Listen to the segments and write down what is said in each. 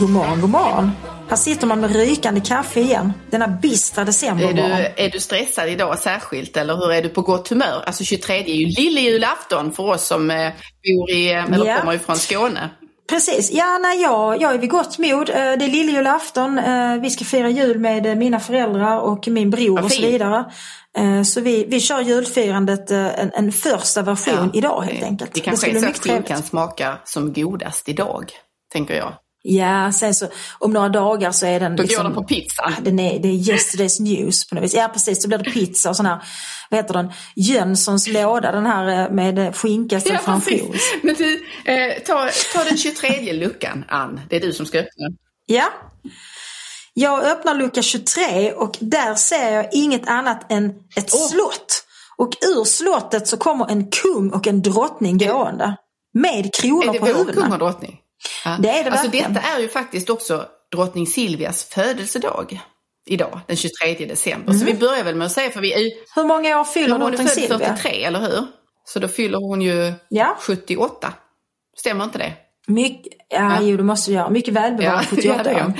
God morgon, god morgon. Här sitter man med rykande kaffe igen. Denna bistra Är decembermorgon. du, är du stressad idag särskilt eller hur är du på gott humör? Alltså 23 är ju lillejulafton för oss som eh, bor i, eller Ja. kommer ifrån Skåne. Precis. Ja, nej, jag, jag är vid gott mod. Eh, Det är lilljulafton. Eh, Vi ska fira jul med eh, mina föräldrar och min bror Vad och så vidare. Så vi, vi kör julfirandet en, en första version idag helt det- enkelt. Det kanske ska är så att skinkan smakar som godast idag, tänker jag. Ja, sen så om några dagar så är den Då liksom, går den på pizza. Den är, det är yesterday's news på något vis. Ja precis, så blir det pizza och sån här, vad heter den, Jönssons låda, den här eh, med skinka istället för ansjovis. Men du, eh, ta, ta den 23 luckan, Ann. Det är du som ska öppna. Ja. Jag öppnar lucka 23 och där ser jag inget annat än ett slott. Och ur slottet så kommer en kung och en drottning gående. Med Är kronor det på vår kung och huvudena. drottning? Ja. Det är det alltså, verkligen. Detta är ju faktiskt också drottning Silvias födelsedag. Idag, den 23 december. Så vi börjar väl med att säga, för vi är. Hur många år fyller Hon är drottning född Silvia? 43, eller hur? Så då fyller hon ju Ja. 78. Stämmer inte det? Mycket, ja, jo det måste du göra. Mycket välbevarad 78 det är år. hon.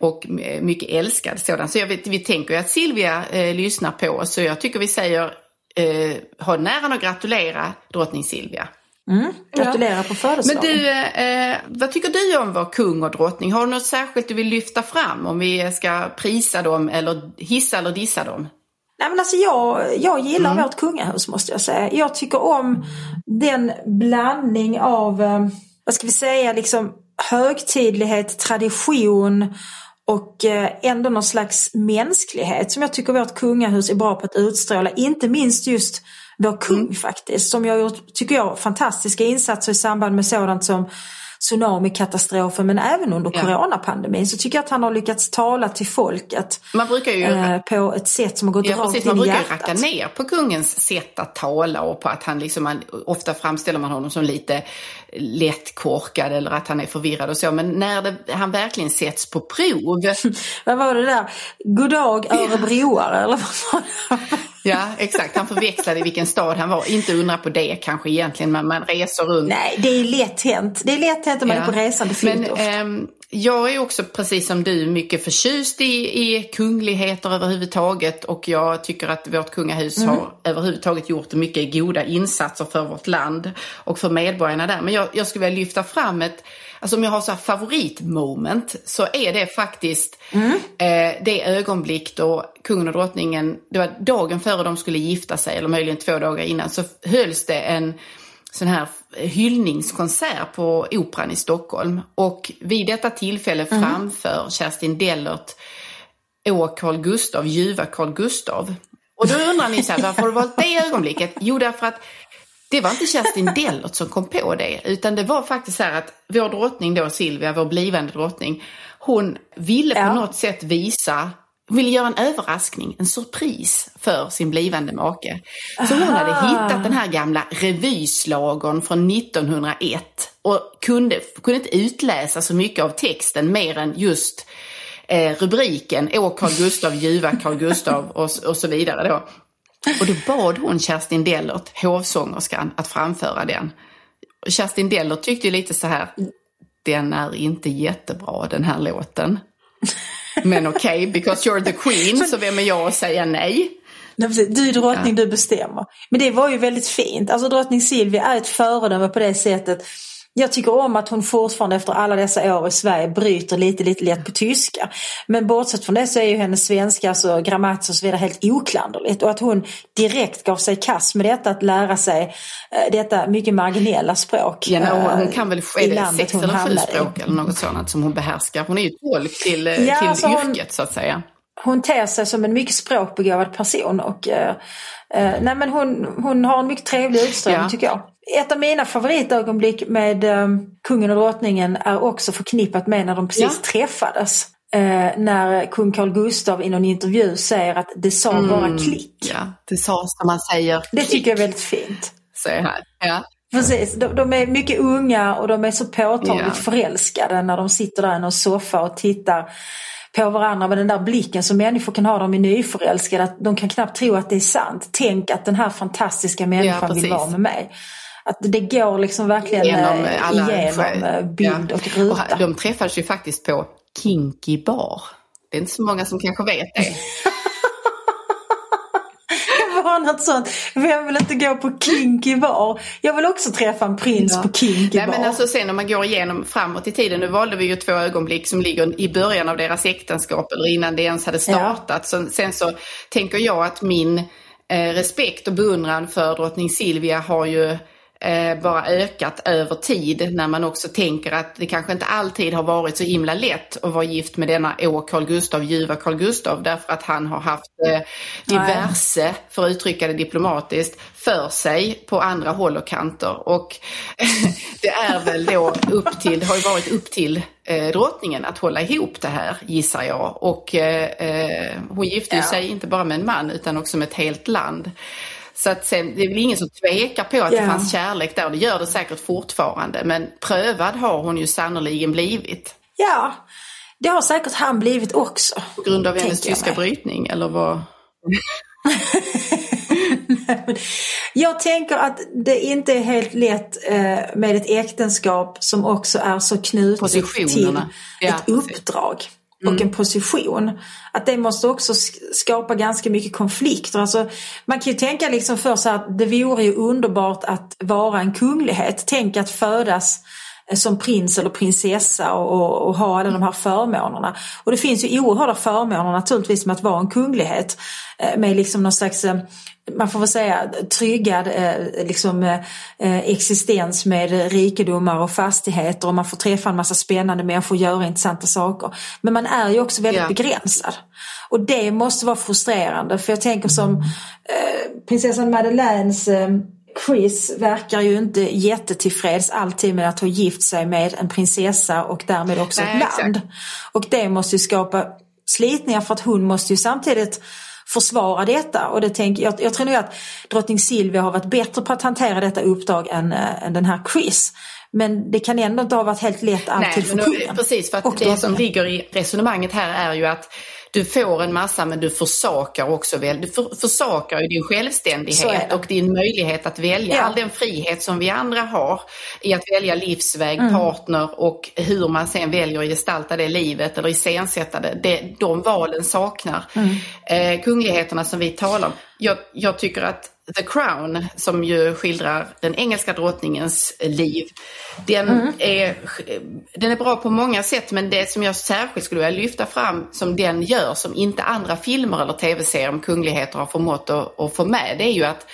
Och mycket älskad sådan. Så jag vet, vi tänker ju att Silvia eh, lyssnar på oss. Så jag tycker vi säger, eh, ha näran att gratulera drottning Silvia. Mm, gratulerar på Men födelsedagen. du, eh, vad tycker du om vår kung och drottning? Har du något särskilt du vill lyfta fram? Om vi ska prisa dem eller hissa eller dissa dem? Nej, men alltså jag, jag gillar Mm. vårt kungahus måste jag säga. Jag tycker om den blandning av, eh, vad ska vi säga, liksom högtidlighet, tradition och eh, ändå någon slags mänsklighet som jag tycker vårt kungahus är bra på att utstråla. Inte minst just vår kung Mm. faktiskt som jag gjort, tycker jag, fantastiska insatser i samband med sådant som tsunamikatastrofen men även under Ja. coronapandemin så tycker jag att han har lyckats tala till folket Man brukar ju eh, på ett sätt som har gått Ja, rakt precis. in Man i brukar ju hjärtat. racka ner på kungens sätt att tala och på att han liksom, man, ofta framställer man honom som lite lättkorkad eller att han är förvirrad och så. Men när det, han verkligen sätts på prov, Vad var det där? Goddag örebroare eller vad var det? Ja exakt, han förväxlade i vilken stad han var. Inte undra på det kanske egentligen, men man reser runt. Nej, det är lätt hänt. Det är lätt hänt om man är på resande fot Men ehm, jag är också precis som du mycket förtjust i, i kungligheter överhuvudtaget och jag tycker att vårt kungahus Mm. har överhuvudtaget gjort mycket goda insatser för vårt land och för medborgarna där. Men jag, jag skulle vilja lyfta fram ett, alltså om jag har så här favoritmoment så är det faktiskt Mm. eh, det ögonblick då kungen och drottningen, det var dagen före de skulle gifta sig eller möjligen två dagar innan så hölls det en sån här hyllningskonsert på Operan i Stockholm. Och vid detta tillfälle framför Kerstin Dellert Å Carl Gustav, ljuva Carl Gustav. Och då undrar ni så här, varför har du valt det ögonblicket? Jo, därför att det var inte Kerstin Dellert som kom på det, utan det var faktiskt så här att vår drottning då, Silvia, vår blivande drottning, hon ville på Ja. något sätt visa hon ville göra en överraskning, en surpris för sin blivande make. Så hon hade hittat den här gamla revyslagern från 1901 och kunde, kunde inte utläsa så mycket av texten mer än just eh, rubriken Å Carl Gustav, ljuva Carl Gustav och, och så vidare då. Och då bad hon Kerstin Dellert, hovsångerskan, att framföra den. Kerstin Dellert tyckte ju lite så här, den är inte jättebra den här låten. Men okej, because you're the queen, så vem är jag att säga nej? Du är drottning, du bestämmer. Men det var ju väldigt fint. Alltså drottning Silvia är ett föredöme på det sättet. Jag tycker om att hon fortfarande efter alla dessa år i Sverige bryter lite, lite lätt på tyska. Men bortsett från det så är ju hennes svenska, alltså grammatik och så vidare helt oklanderligt. Och att hon direkt gav sig i kast med detta, att lära sig eh, detta mycket marginella språk. Ja, hon, hon eh, kan väl, är det sex hon eller sju i. språk eller något sådant som hon behärskar? Hon är ju tolk till, eh, Ja, till alltså hon- yrket så att säga. hon ter sig som en mycket språkbegåvad person och eh, nej men hon, hon har en mycket trevlig utstrålning Ja. tycker jag. Ett av mina favoritögonblick med eh, kungen och drottningen är också förknippat med när de precis Ja. träffades. Eh, när kung Carl Gustav i någon intervju säger att det sa bara klick. Ja, det sa som man säger. Det tycker jag är väldigt fint. Säger här. Ja. Precis, de, de är mycket unga och de är så påtagligt Ja. förälskade när de sitter där i någon soffa och tittar på varandra med den där blicken som människor kan ha de är nyförälskade. Att de kan knappt tro att det är sant. Tänk att den här fantastiska människan vill precis. vara med mig. Att det går liksom verkligen Genom eh, alla igenom eh, bild ja. och ruta. Och de träffades ju faktiskt på Kinky Bar. Det är inte så många som kanske vet det. Var något sånt. Vem vill inte gå på kinky bar? Jag vill också träffa en prins Ja. på kinky Nej, bar. men alltså sen om man går igenom framåt i tiden, nu valde vi ju två ögonblick som ligger i början av deras äktenskap eller innan det ens hade startat. Så, sen så tänker jag att min eh, respekt och beundran för drottning Silvia har ju eh, bara ökat över tid när man också tänker att det kanske inte alltid har varit så himla lätt att vara gift med denna Å Carl Gustav, ljuva Carl Gustav därför att han har haft eh, diverse, för att uttrycka det diplomatiskt, för sig på andra håll och kanter. Och det är väl då upp till, det har ju varit upp till eh, drottningen att hålla ihop det här gissar jag. Och eh, eh, hon gifte Ja. sig inte bara med en man utan också med ett helt land. Så att sen, det är väl ingen som tvekar på att Ja. det fanns kärlek där det gör det säkert fortfarande. Men prövad har hon ju sannoliken blivit. Ja, det har säkert han blivit också. På grund av hennes tyska mig. brytning eller vad? Jag tänker att det inte är helt lätt eh, med ett äktenskap som också är så knutet till. Ja, ett precis. uppdrag och en position. Att det måste också sk- skapa ganska mycket konflikter. Alltså, man kan ju tänka liksom för sig att det vore ju underbart att vara en kunglighet. Tänk att födas som prins eller prinsessa och, och, ha alla de här förmånerna. Och det finns ju oerhörda förmåner naturligtvis med att vara en kunglighet. eh, Med liksom någon slags, eh, man får väl säga tryggad eh, liksom, existens med rikedomar och fastigheter och man får träffa en massa spännande människor och göra intressanta saker. Men man är ju också väldigt Ja. begränsad. Och det måste vara frustrerande för jag tänker som prinsessan Madeleines Chris verkar ju inte jättetillfreds alltid med att ha gift sig med en prinsessa och därmed också Nej, ett exakt. land. Och det måste ju skapa slitningar för att hon måste ju samtidigt försvara detta. Och det tänker, jag, jag tror nog att drottning Silvia har varit bättre på att hantera detta uppdrag än, äh, än den här Chris. Men det kan ändå inte ha varit helt lätt alltid för men kungen. Precis, för Och att det som ligger i resonemanget här är ju att du får en massa men du försakar också väl. Du för, försakar ju din självständighet och din möjlighet att välja. Ja. All den frihet som vi andra har i att välja livsväg, Mm. partner och hur man sen väljer att gestalta det livet eller iscensätta det. det de valen saknar Mm. eh, kungligheterna som vi talar om. Jag, jag tycker att The Crown, som ju skildrar den engelska drottningens liv, den, Mm. är, den är bra på många sätt men det som jag särskilt skulle vilja lyfta fram som den gör som inte andra filmer eller tv-serier om kungligheter har förmått att, att få med, det är ju att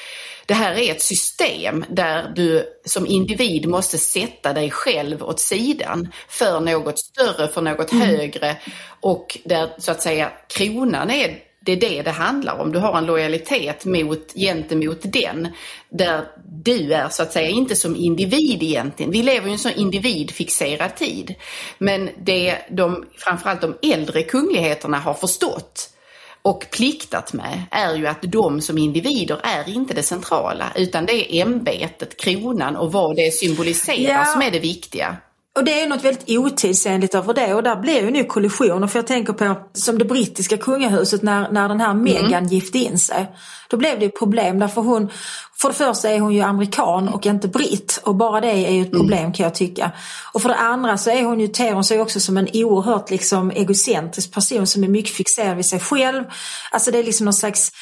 det här är ett system där du som individ måste sätta dig själv åt sidan för något större, för något högre och där så att säga kronan är det är det det handlar om. Du har en lojalitet mot, gentemot den. Där du är så att säga inte som individ egentligen. Vi lever ju i en sån individfixerad tid. Men det de, framförallt de äldre kungligheterna har förstått och pliktat med är ju att de som individer är inte det centrala utan det är ämbetet, kronan och vad det symboliserar Ja. som är det viktiga. Och det är ju något väldigt otidsenligt över det och där blir ju nu kollisioner för jag tänker på som det brittiska kungahuset när, när den här Meghan gifte in sig. Då blev det problem därför hon, för det första är hon ju amerikan och inte britt och bara det är ju ett problem kan jag tycka. Och för det andra så är hon ju, ter hon sig också som en oerhört liksom egocentrisk person som är mycket fixerad vid sig själv. Alltså det är liksom någon slags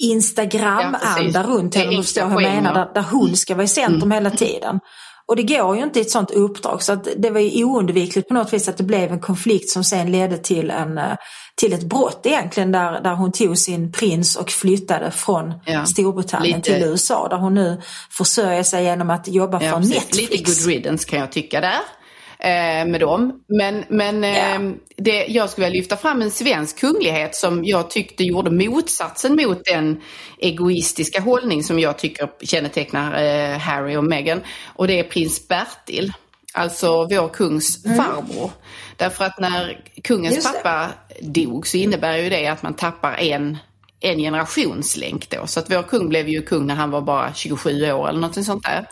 Ja, Instagram-anda precis. runt henne, om du förstår hur jag menar, där, där hon ska vara i centrum hela tiden. Och det går ju inte i ett sånt uppdrag så att det var ju oundvikligt på något vis att det blev en konflikt som sen ledde till, en, eh, till ett brott egentligen där, där hon tog sin prins och flyttade från Ja, Storbritannien lite- till USA där hon nu försörjer sig genom att jobba Ja, för precis. Netflix. Lite good riddance kan jag tycka där. Eh, med dem. Men, men Ja. det, jag skulle vilja lyfta fram en svensk kunglighet som jag tyckte gjorde motsatsen mot den egoistiska hållning som jag tycker kännetecknar eh, Harry och Meghan. Och det är prins Bertil. Alltså vår kungs farbror. Därför att när kungens Just det. pappa dog så innebär ju det att man tappar en en generationslänk då. Så att vår kung blev ju kung när han var bara 27 år eller något sånt där.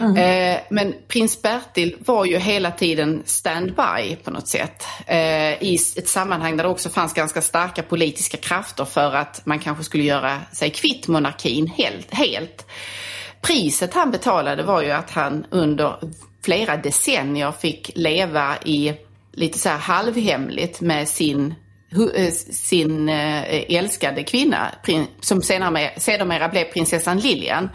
Mm. Eh, men prins Bertil var ju hela tiden standby på något sätt. Eh, I ett sammanhang där det också fanns ganska starka politiska krafter för att man kanske skulle göra sig kvitt monarkin helt. helt. priset han betalade var ju att han under flera decennier fick leva i lite så här halvhemligt med sin, eh, sin eh, älskade kvinna som senare, sedermera blev prinsessan Lilian.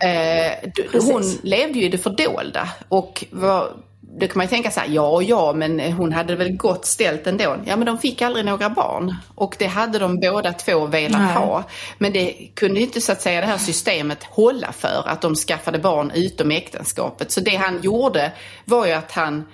Eh, hon levde ju i det fördolda och var, det kan man ju tänka så här, ja ja men hon hade väl gott ställt ändå. Ja men de fick aldrig några barn och det hade de båda två velat Nej. ha. Men det kunde inte så att säga det här systemet hålla för att de skaffade barn utom äktenskapet. Så det han gjorde var ju att han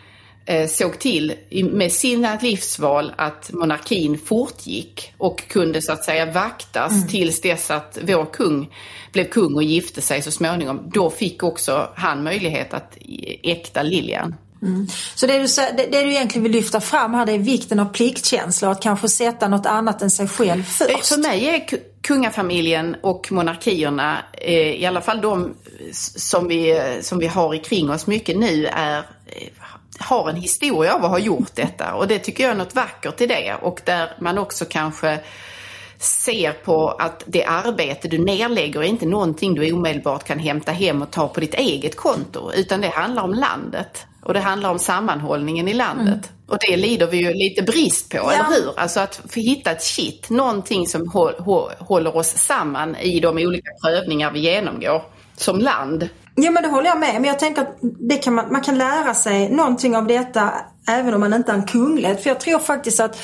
såg till med sina livsval att monarkin fortgick och kunde så att säga vaktas tills dess att vår kung blev kung och gifte sig så småningom. Då fick också han möjlighet att äkta Lilian. Så det du, det, det du egentligen vill lyfta fram här det är vikten av pliktkänsla och att kanske sätta något annat än sig själv Eh, först. För mig är ku- kungafamiljen och monarkierna, eh, i alla fall de som vi, eh, som vi har kring oss mycket nu, är, eh, har en historia av att ha gjort detta. Och det tycker jag är något vackert i det. Och där man också kanske ser på att det arbete du nedlägger är inte någonting du omedelbart kan hämta hem och ta på ditt eget konto. Utan det handlar om landet. Och det handlar om sammanhållningen i landet. Och det lider vi ju lite brist på, eller hur? Alltså att få hitta ett kitt, någonting som hå- hå- håller oss samman i de olika prövningar vi genomgår som land. Ja men det håller jag med Men jag tänker att det kan man, man kan lära sig någonting av detta även om man inte är en kunglighet. För jag tror faktiskt att,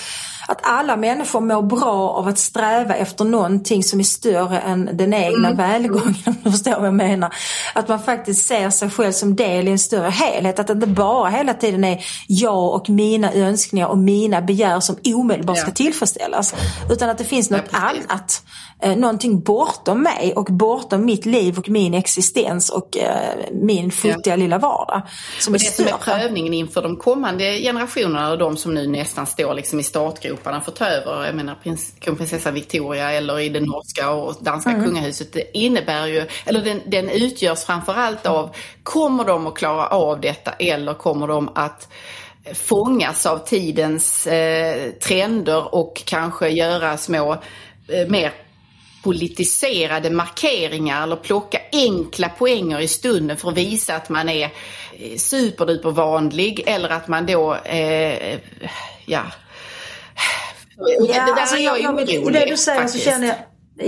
att alla människor mår bra av att sträva efter någonting som är större än den egna välgången. Om du förstår vad jag menar. Att man faktiskt ser sig själv som del i en större helhet. Att det inte bara hela tiden är jag och mina önskningar och mina begär som omedelbart ska Ja. tillfredsställas. Utan att det finns något Ja, annat. Eh, någonting bortom mig och bortom mitt liv och min existens och eh, min futtiga lilla vardag. Som är Det som är större. prövningen inför de kommande generationerna och de som nu nästan står liksom i startgroparna för att ta över, jag menar prins, kronprinsessa Victoria eller i det norska och danska kungahuset, det innebär ju, eller den, den utgörs framförallt av, kommer de att klara av detta eller kommer de att fångas av tidens eh, trender och kanske göra små, eh, mer politiserade markeringar eller plocka enkla poänger i stunden för att visa att man är eh, superduper vanlig eller att man då, eh, ja. Det alltså är jag, vill, orolig Det du säger faktiskt. så känner jag,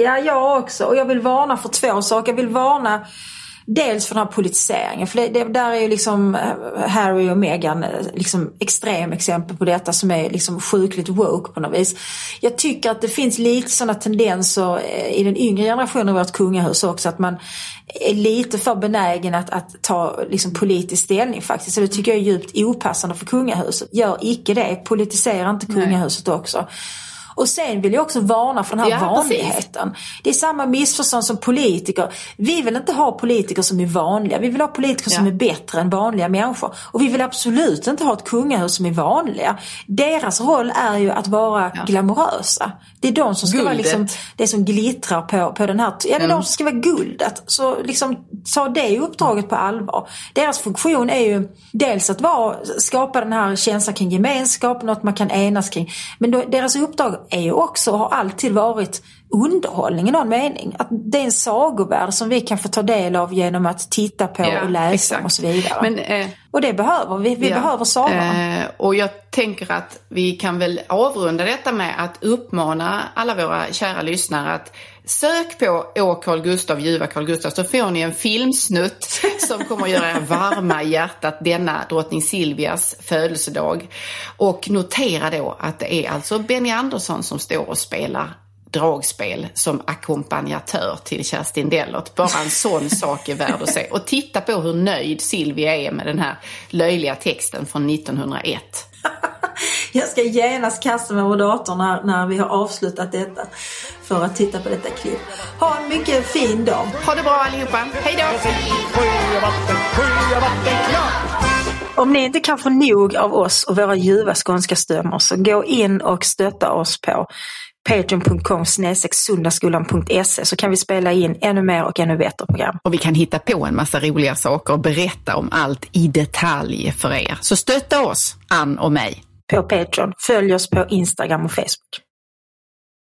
ja jag också. Och jag vill varna för två saker. Jag vill varna Dels för den här politiseringen, för det, det där är ju liksom eh, Harry och Meghan eh, liksom extrem exempel på detta som är liksom sjukligt woke på något vis. Jag tycker att det finns lite sådana tendenser eh, i den yngre generationen av vårt kungahus också att man är lite för benägen att, att ta liksom politisk ställning faktiskt. Så det tycker jag är djupt opassande för kungahuset. Gör icke det, politisera inte kungahuset också. Och sen vill jag också varna för den här Ja, precis. vanligheten. Det är samma missförstånd som politiker. Vi vill inte ha politiker som är vanliga. Vi vill ha politiker som Ja. är bättre än vanliga människor. Och vi vill absolut inte ha ett kungahus som är vanliga. Deras roll är ju att vara glamorösa. Det är de som ska vara Guldet. Mm. liksom, det som glittrar på, på den här... Ja, det är de som ska vara guldet. Så liksom, ta det uppdraget på allvar. Deras funktion är ju dels att vara, skapa den här känslan kring gemenskap, något man kan enas kring. Men då, deras uppdrag är ju också, har alltid varit, underhållning i någon mening. Att det är en sagovärld som vi kan få ta del av genom att titta på Ja, och läsa exakt. och så vidare. Men, eh, och det behöver vi. Vi Ja. behöver sagorna. Eh, och jag tänker att vi kan väl avrunda detta med att uppmana alla våra kära lyssnare att Sök på Å Carl Gustav, ljuva Carl Gustav så får ni en filmsnutt som kommer att göra er varma i hjärtat denna drottning Silvias födelsedag. Och notera då att det är alltså Benny Andersson som står och spelar dragspel som ackompanjatör till Kerstin Dellert. Bara en sån sak är värd att se. Och titta på hur nöjd Silvia är med den här löjliga texten från 1901. Jag ska genast kasta mig över datorn när, när vi har avslutat detta. För att titta på detta klipp. Ha en mycket fin dag. Ha det bra allihopa. Hej då! Om ni inte kan få nog av oss och våra ljuva skånska stämmor så gå in och stötta oss på patreon.com sundagskolan.se så kan vi spela in ännu mer och ännu bättre program. Och vi kan hitta på en massa roliga saker och berätta om allt i detalj för er. Så stötta oss, Ann och mig. På Patreon. Följ oss på Instagram och Facebook.